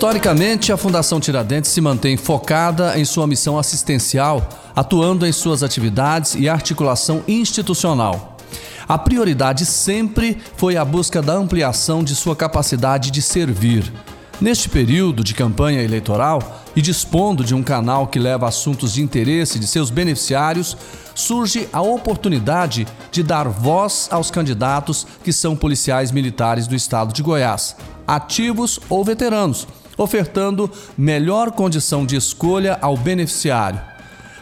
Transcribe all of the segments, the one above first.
Historicamente, a Fundação Tiradentes se mantém focada em sua missão assistencial, atuando em suas atividades e articulação institucional. A prioridade sempre foi a busca da ampliação de sua capacidade de servir. Neste período de campanha eleitoral e dispondo de um canal que leva assuntos de interesse de seus beneficiários, surge a oportunidade de dar voz aos candidatos que são policiais militares do estado de Goiás, ativos ou veteranos ofertando melhor condição de escolha ao beneficiário.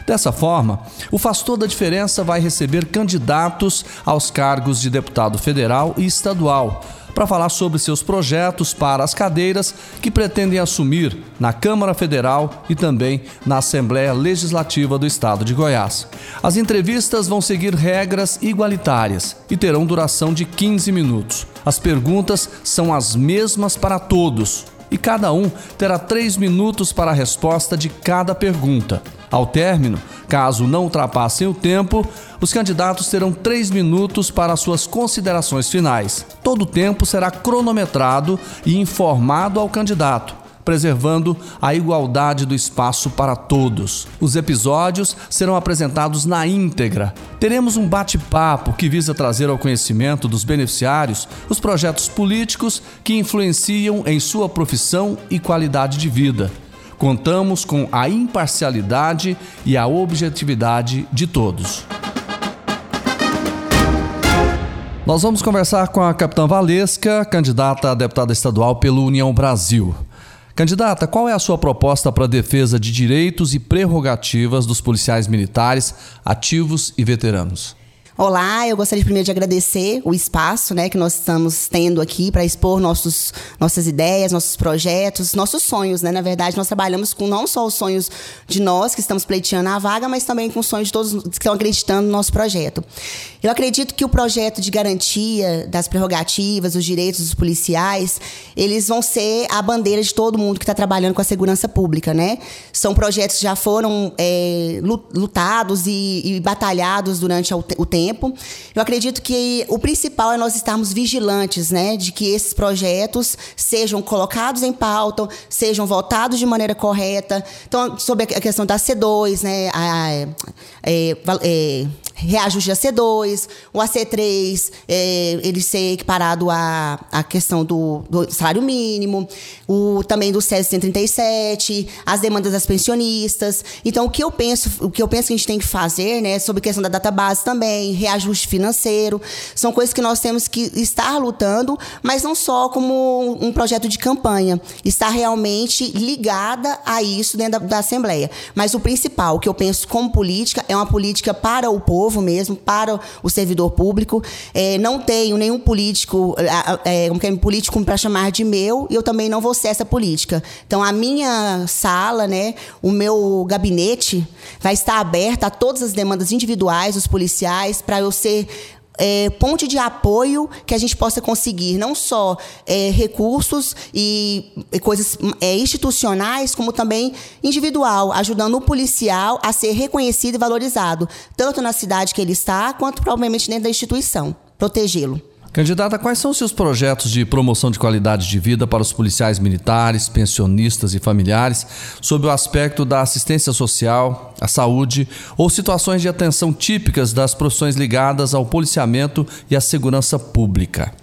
Dessa forma, o Faz Toda a Diferença vai receber candidatos aos cargos de deputado federal e estadual para falar sobre seus projetos para as cadeiras que pretendem assumir na Câmara Federal e também na Assembleia Legislativa do Estado de Goiás. As entrevistas vão seguir regras igualitárias e terão duração de 15 minutos. As perguntas são as mesmas para todos e cada um terá três minutos para a resposta de cada pergunta. Ao término, caso não ultrapassem o tempo, os candidatos terão três minutos para suas considerações finais. Todo o tempo será cronometrado e informado ao candidato preservando a igualdade do espaço para todos. Os episódios serão apresentados na íntegra. Teremos um bate-papo que visa trazer ao conhecimento dos beneficiários os projetos políticos que influenciam em sua profissão e qualidade de vida. Contamos com a imparcialidade e a objetividade de todos. Nós vamos conversar com a capitã Valesca, candidata a deputada estadual pelo União Brasil. Candidata, qual é a sua proposta para a defesa de direitos e prerrogativas dos policiais militares, ativos e veteranos? Olá, eu gostaria primeiro de agradecer o espaço né, que nós estamos tendo aqui para expor nossos, nossas ideias, nossos projetos, nossos sonhos. Né? Na verdade, nós trabalhamos com não só os sonhos de nós que estamos pleiteando a vaga, mas também com os sonhos de todos que estão acreditando no nosso projeto. Eu acredito que o projeto de garantia das prerrogativas, dos direitos dos policiais, eles vão ser a bandeira de todo mundo que está trabalhando com a segurança pública. Né? São projetos que já foram é, lutados e, e batalhados durante o tempo tempo. Eu acredito que o principal é nós estarmos vigilantes, né, de que esses projetos sejam colocados em pauta, sejam votados de maneira correta. Então, sobre a questão da C2, né, a, é, é, reajuste a C2, o AC3, é, ele ser equiparado à, à questão do, do salário mínimo, o, também do SES 137, as demandas das pensionistas. Então, o que eu penso, o que eu penso que a gente tem que fazer, né, sobre a questão da database também, reajuste financeiro, são coisas que nós temos que estar lutando, mas não só como um projeto de campanha, estar realmente ligada a isso dentro da, da Assembleia. Mas o principal, que eu penso como política, é uma política para o povo, mesmo, para o servidor público. É, não tenho nenhum político, é, é, político para chamar de meu, e eu também não vou ser essa política. Então, a minha sala, né, o meu gabinete, vai estar aberta a todas as demandas individuais dos policiais, para eu ser é, ponte de apoio que a gente possa conseguir não só é, recursos e, e coisas é, institucionais, como também individual, ajudando o policial a ser reconhecido e valorizado, tanto na cidade que ele está, quanto provavelmente dentro da instituição. Protegê-lo. Candidata, quais são os seus projetos de promoção de qualidade de vida para os policiais militares, pensionistas e familiares, sob o aspecto da assistência social, a saúde ou situações de atenção típicas das profissões ligadas ao policiamento e à segurança pública?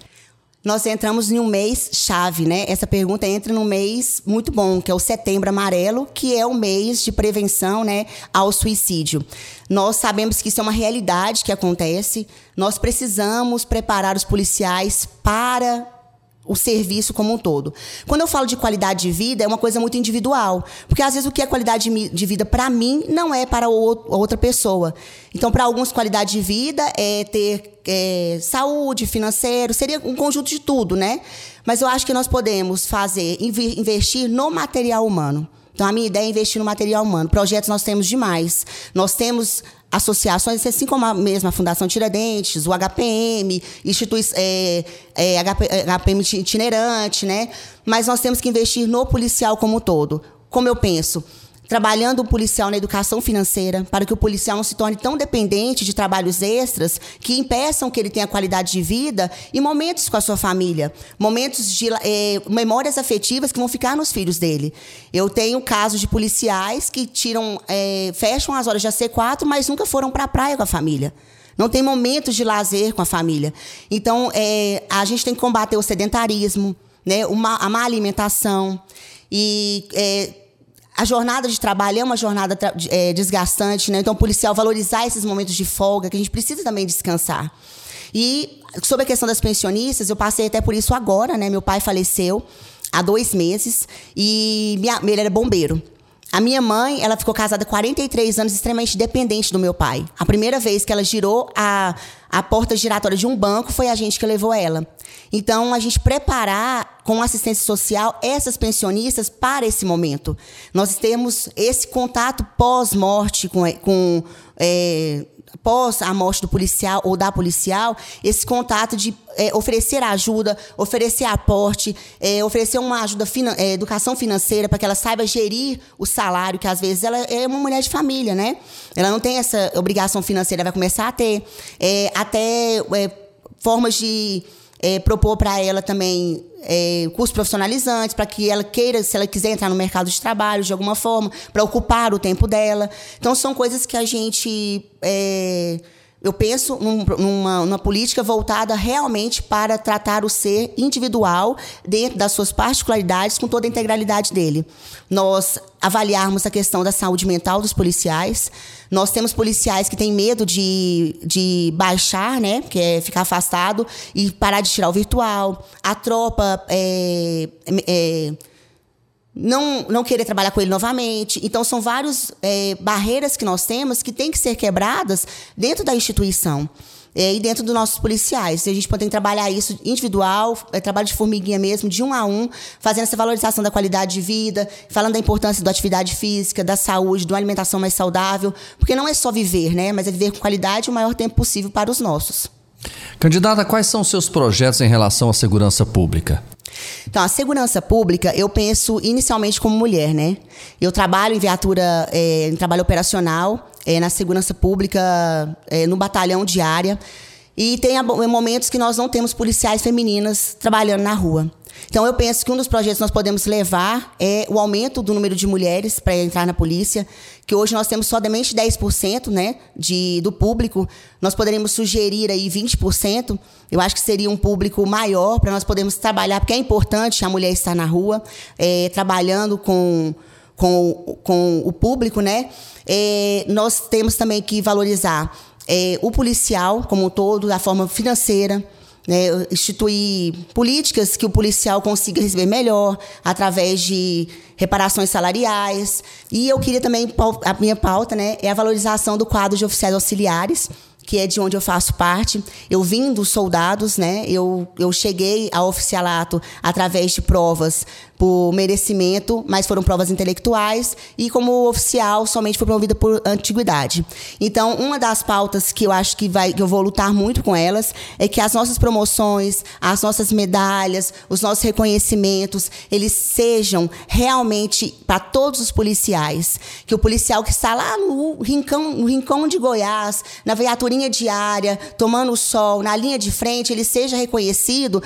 Nós entramos em um mês chave, né? Essa pergunta entra num mês muito bom, que é o Setembro Amarelo, que é o mês de prevenção, né, ao suicídio. Nós sabemos que isso é uma realidade que acontece. Nós precisamos preparar os policiais para o serviço como um todo. Quando eu falo de qualidade de vida, é uma coisa muito individual. Porque às vezes o que é qualidade de vida para mim não é para outra pessoa. Então, para alguns, qualidade de vida é ter é, saúde, financeiro, seria um conjunto de tudo, né? Mas eu acho que nós podemos fazer, investir no material humano. Então, a minha ideia é investir no material humano. Projetos nós temos demais. Nós temos associações, assim como a mesma Fundação Tiradentes, o HPM, institui é, é, HPM itinerante, né? Mas nós temos que investir no policial como um todo. Como eu penso? Trabalhando o policial na educação financeira, para que o policial não se torne tão dependente de trabalhos extras que impeçam que ele tenha qualidade de vida e momentos com a sua família, momentos de é, memórias afetivas que vão ficar nos filhos dele. Eu tenho casos de policiais que tiram, é, fecham as horas de AC4, mas nunca foram para a praia com a família. Não tem momentos de lazer com a família. Então, é, a gente tem que combater o sedentarismo, né, uma, a má alimentação e a jornada de trabalho é uma jornada é, desgastante, né? Então, o policial valorizar esses momentos de folga, que a gente precisa também descansar. E sobre a questão das pensionistas, eu passei até por isso agora, né? Meu pai faleceu há dois meses e minha, ele era bombeiro. A minha mãe, ela ficou casada há 43 anos, extremamente dependente do meu pai. A primeira vez que ela girou a, a porta giratória de um banco foi a gente que levou ela. Então, a gente preparar com assistência social essas pensionistas para esse momento. Nós temos esse contato pós-morte com, com é, após a morte do policial ou da policial, esse contato de é, oferecer ajuda, oferecer aporte, é, oferecer uma ajuda, fina, é, educação financeira para que ela saiba gerir o salário, que às vezes ela é uma mulher de família, né? Ela não tem essa obrigação financeira, vai começar a ter. É, até é, formas de propor para ela também é, cursos profissionalizantes, para que ela queira, se ela quiser entrar no mercado de trabalho de alguma forma, para ocupar o tempo dela. Então, são coisas que a gente. É, eu penso num, numa, numa, política voltada realmente para tratar o ser individual dentro das suas particularidades com toda a integralidade dele. Nós avaliarmos a questão da saúde mental dos policiais. Nós temos policiais que têm medo de, de baixar, né, que é ficar afastado e parar de tirar o virtual. A tropa é, é não, não querer trabalhar com ele novamente. Então, são várias é, barreiras que nós temos que têm que ser quebradas dentro da instituição. É, e dentro dos nossos policiais. A gente pode trabalhar isso individual, é, trabalho de formiguinha mesmo, de um a um, fazendo essa valorização da qualidade de vida, falando da importância da atividade física, da saúde, de uma alimentação mais saudável, porque não é só viver, né? Mas é viver com qualidade o maior tempo possível para os nossos. Candidata, quais são os seus projetos em relação à segurança pública? Então, a segurança pública, eu penso inicialmente como mulher, né? Eu trabalho em viatura, é, em trabalho operacional, é, na segurança pública, é, no batalhão diária. E tem momentos que nós não temos policiais femininas trabalhando na rua. Então, eu penso que um dos projetos que nós podemos levar é o aumento do número de mulheres para entrar na polícia, que hoje nós temos somente 10% né, de, do público. Nós poderíamos sugerir aí 20%. Eu acho que seria um público maior para nós podermos trabalhar, porque é importante a mulher estar na rua, é, trabalhando com, com, com o público. Né? É, nós temos também que valorizar é, o policial como um todo, da forma financeira, né, instituir políticas que o policial consiga receber melhor através de reparações salariais. E eu queria também, a minha pauta né, é a valorização do quadro de oficiais auxiliares, que é de onde eu faço parte. Eu vim dos soldados, né? Eu, eu cheguei ao oficialato através de provas por merecimento, mas foram provas intelectuais e como oficial somente foi promovida por antiguidade. Então, uma das pautas que eu acho que vai que eu vou lutar muito com elas é que as nossas promoções, as nossas medalhas, os nossos reconhecimentos, eles sejam realmente para todos os policiais, que o policial que está lá no rincão, no rincão de Goiás, na viaturinha diária, tomando o sol, na linha de frente, ele seja reconhecido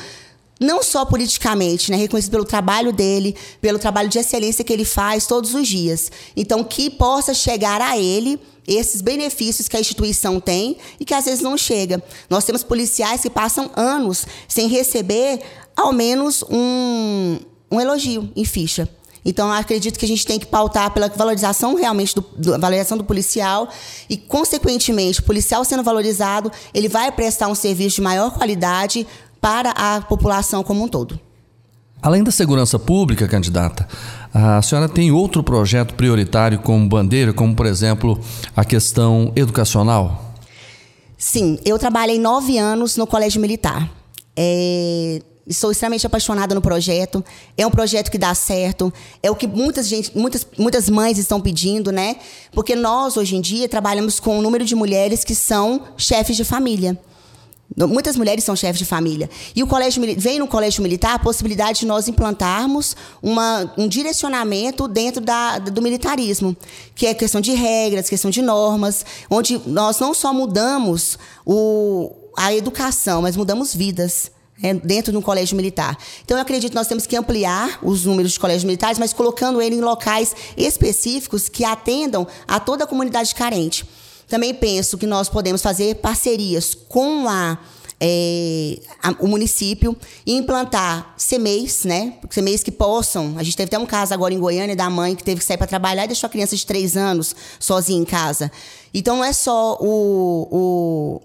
não só politicamente, né, reconhecido pelo trabalho dele, pelo trabalho de excelência que ele faz todos os dias. Então, que possa chegar a ele esses benefícios que a instituição tem e que às vezes não chega. Nós temos policiais que passam anos sem receber ao menos um, um elogio em ficha. Então, acredito que a gente tem que pautar pela valorização realmente do, do, valorização do policial e, consequentemente, o policial sendo valorizado, ele vai prestar um serviço de maior qualidade para a população como um todo. Além da segurança pública, candidata, a senhora tem outro projeto prioritário como bandeira, como, por exemplo, a questão educacional? Sim, eu trabalhei nove anos no Colégio Militar. É, Sou extremamente apaixonada no projeto. É um projeto que dá certo. É o que muitas, gente, muitas, muitas mães estão pedindo, né? Porque nós, hoje em dia, trabalhamos com um número de mulheres que são chefes de família Muitas mulheres são chefes de família. E o colégio vem no colégio militar a possibilidade de nós implantarmos uma, um direcionamento dentro da, do militarismo, que é questão de regras, questão de normas, onde nós não só mudamos o, a educação, mas mudamos vidas. É, dentro de um colégio militar. Então, eu acredito que nós temos que ampliar os números de colégios militares, mas colocando ele em locais específicos que atendam a toda a comunidade carente. Também penso que nós podemos fazer parcerias com a é, a, o município e implantar CMEIs, né? CMEIs que possam. A gente teve até um caso agora em Goiânia da mãe que teve que sair para trabalhar e deixou a criança de três anos sozinha em casa. Então não é só o, o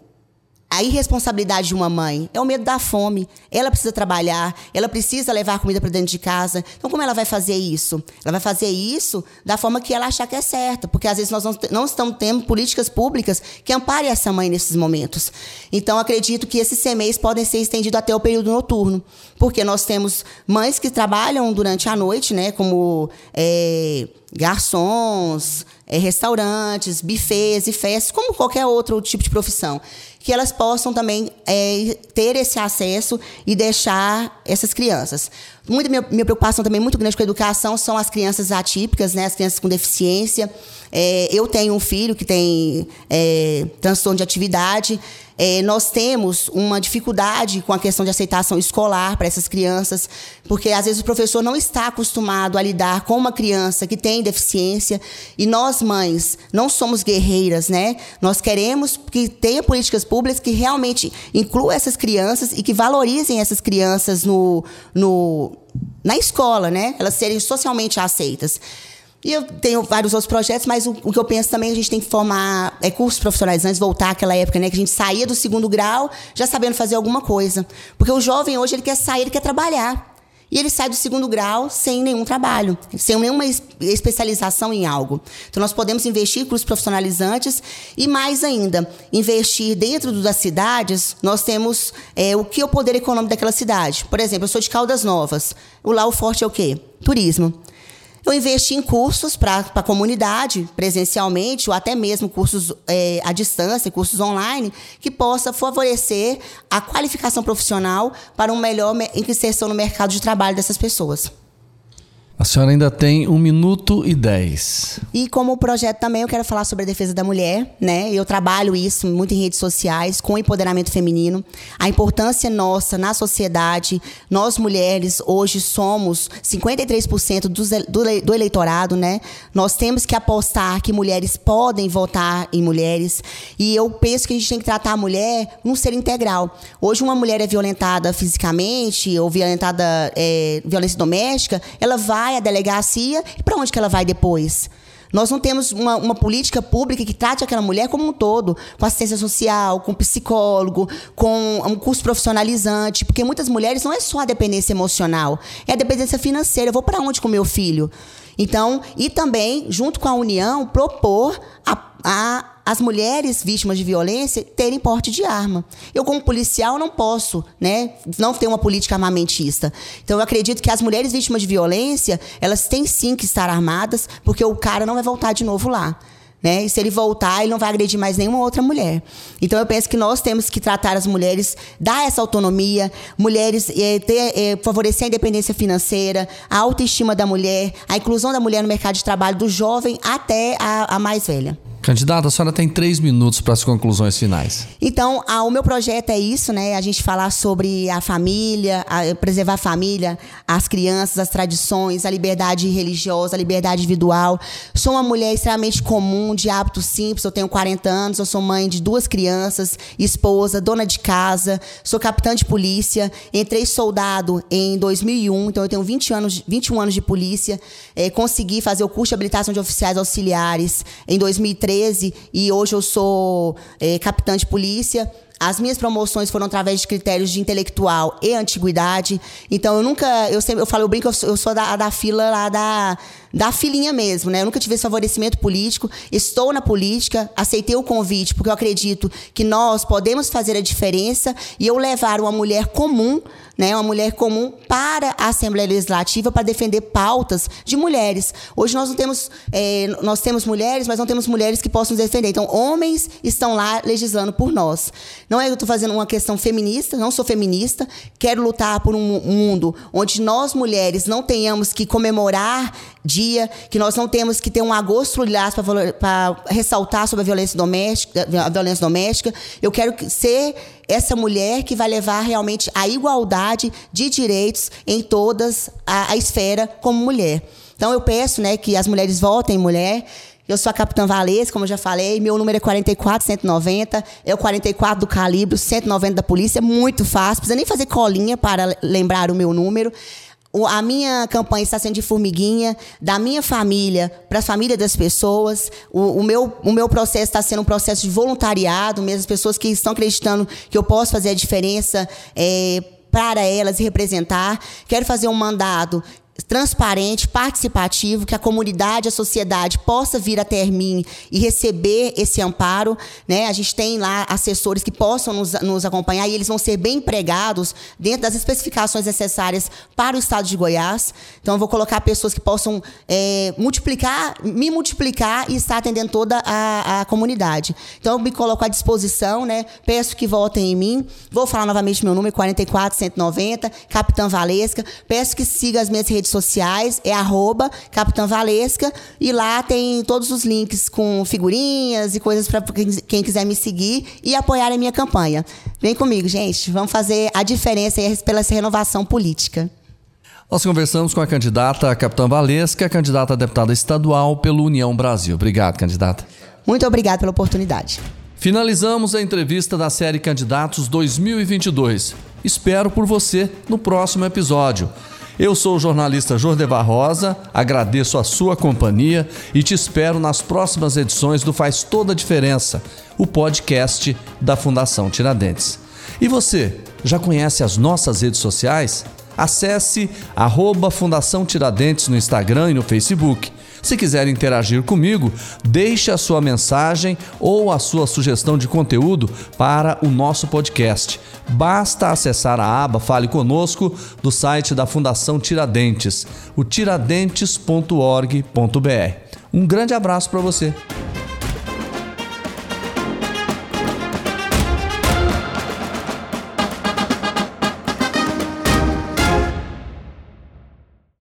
a irresponsabilidade de uma mãe é o medo da fome. Ela precisa trabalhar, ela precisa levar comida para dentro de casa. Então, como ela vai fazer isso? Ela vai fazer isso da forma que ela achar que é certa, porque às vezes nós não, não estamos tendo políticas públicas que amparem essa mãe nesses momentos. Então, acredito que esses CMEs podem ser estendidos até o período noturno, porque nós temos mães que trabalham durante a noite, né, como é, garçons, é, restaurantes, bufês e festas, como qualquer outro tipo de profissão que elas possam também é, ter esse acesso e deixar essas crianças. Muita minha, minha, preocupação também muito grande com a educação são as crianças atípicas, né, as crianças com deficiência. É, eu tenho um filho que tem é, transtorno de atividade. É, nós temos uma dificuldade com a questão de aceitação escolar para essas crianças, porque às vezes o professor não está acostumado a lidar com uma criança que tem deficiência e nós mães não somos guerreiras, né? Nós queremos que tenha políticas públicas que realmente incluam essas crianças e que valorizem essas crianças no, no na escola, né? Elas serem socialmente aceitas. E eu tenho vários outros projetos, mas o, o, que eu penso também, a gente tem que formar é, cursos profissionalizantes, voltar àquela época, né? Que a gente saía do segundo grau já sabendo fazer alguma coisa. Porque o jovem hoje, ele quer sair, ele quer trabalhar. E ele sai do segundo grau sem nenhum trabalho, sem nenhuma especialização em algo. Então, nós podemos investir em cursos profissionalizantes e, mais ainda, investir dentro das cidades. Nós temos é, o que é o poder econômico daquela cidade. Por exemplo, eu sou de Caldas Novas. O lá o forte é o quê? Turismo. Eu investi em cursos para a comunidade, presencialmente, ou até mesmo cursos é, à distância, cursos online, que possa favorecer a qualificação profissional para uma melhor inserção no mercado de trabalho dessas pessoas. A senhora ainda tem um minuto e dez. E como projeto também eu quero falar sobre a defesa da mulher, né? Eu trabalho isso muito em redes sociais, com empoderamento feminino. A importância nossa na sociedade, nós mulheres hoje somos 53% do, do, do eleitorado, né? Nós temos que apostar que mulheres podem votar em mulheres. E eu penso que a gente tem que tratar a mulher num ser integral. Hoje uma mulher é violentada fisicamente ou violentada é, violência doméstica, ela vai vai delegacia e para onde que ela vai depois? Nós não temos uma, uma, política pública que trate aquela mulher como um todo, com assistência social, com psicólogo, com um curso profissionalizante, porque muitas mulheres não é só a dependência emocional, é a dependência financeira. Eu vou para onde com meu filho? Então, e também, junto com a União, propor a, a as mulheres vítimas de violência terem porte de arma. Eu, como policial, não posso né, não ter uma política armamentista. Então, eu acredito que as mulheres vítimas de violência, elas têm sim que estar armadas, porque o cara não vai voltar de novo lá. Né? E se ele voltar, ele não vai agredir mais nenhuma outra mulher. Então eu penso que nós temos que tratar as mulheres, dar essa autonomia, mulheres é, ter, é, favorecer a independência financeira, a autoestima da mulher, a inclusão da mulher no mercado de trabalho, do jovem até a, a mais velha. Candidata, a senhora tem três minutos para as conclusões finais. Então, a, o meu projeto é isso, né? A gente falar sobre a família, a, preservar a família, as crianças, as tradições, a liberdade religiosa, a liberdade individual. Sou uma mulher extremamente comum, de hábitos simples. Eu tenho 40 anos, eu sou mãe de duas crianças, esposa, dona de casa, sou capitã de polícia. Entrei soldado em 2001, então eu tenho 20 anos, 21 anos de polícia. É, consegui fazer o curso de habilitação de oficiais auxiliares em 2003 13 e hoje eu sou é, capitã de polícia. As minhas promoções foram através de critérios de intelectual e antiguidade. Então eu nunca, eu sempre, eu falo, eu brinco, eu sou, da, da fila lá da da filhinha mesmo, né? Eu nunca tive esse favorecimento político, estou na política, aceitei o convite, porque eu acredito que nós podemos fazer a diferença e eu levar uma mulher comum, né? Uma mulher comum para a Assembleia Legislativa para defender pautas de mulheres. Hoje nós não temos, é, nós temos mulheres, mas não temos mulheres que possam defender. Então, homens estão lá legislando por nós. Não é que eu estou fazendo uma questão feminista, não sou feminista. Quero lutar por um mundo onde nós mulheres não tenhamos que comemorar dia, que nós não temos que ter um agosto lilás para ressaltar sobre a violência doméstica, a violência doméstica. Eu quero ser essa mulher que vai levar realmente a igualdade de direitos em todas a, a esfera como mulher. Então eu peço, né, que as mulheres votem mulher. Eu sou a Capitã Valês, como eu já falei, meu número é 44190, é o 44 do calibre, 190 da polícia, é muito fácil, precisa nem fazer colinha para lembrar o meu número a minha campanha está sendo de formiguinha, da minha família para a família das pessoas. O, o, meu, o meu processo está sendo um processo de voluntariado, mesmo as pessoas que estão acreditando que eu posso fazer a diferença é, para elas e representar. Quero fazer um mandado transparente, participativo, que a comunidade, a sociedade possa vir até mim e receber esse amparo. Né? A gente tem lá assessores que possam nos, nos acompanhar e eles vão ser bem empregados dentro das especificações necessárias para o estado de Goiás. Então, eu vou colocar pessoas que possam é, multiplicar, me multiplicar e estar atendendo toda a, a comunidade. Então, eu me coloco à disposição, né? peço que votem em mim. Vou falar novamente meu número, 44190, Capitã Valesca. Peço que siga as minhas redes redes sociais, é arroba Capitã Valesca, e lá tem todos os links com figurinhas e coisas para quem quiser me seguir e apoiar a minha campanha. Vem comigo, gente. Vamos fazer a diferença pela renovação política. Nós conversamos com a candidata Capitã Valesca, candidata a deputada estadual pelo União Brasil. Obrigado, candidata. Muito obrigada pela oportunidade. Finalizamos a entrevista da série Candidatos 2022. Espero por você no próximo episódio. Eu sou o jornalista Jordevar Rosa, agradeço a sua companhia e te espero nas próximas edições do Faz Toda a Diferença, o podcast da Fundação Tiradentes. E você, já conhece as nossas redes sociais? Acesse arroba Fundação Tiradentes no Instagram e no Facebook se quiser interagir comigo, deixe a sua mensagem ou a sua sugestão de conteúdo para o nosso podcast. Basta acessar a aba Fale Conosco do site da Fundação Tiradentes, o tiradentes.org.br. Um grande abraço para você.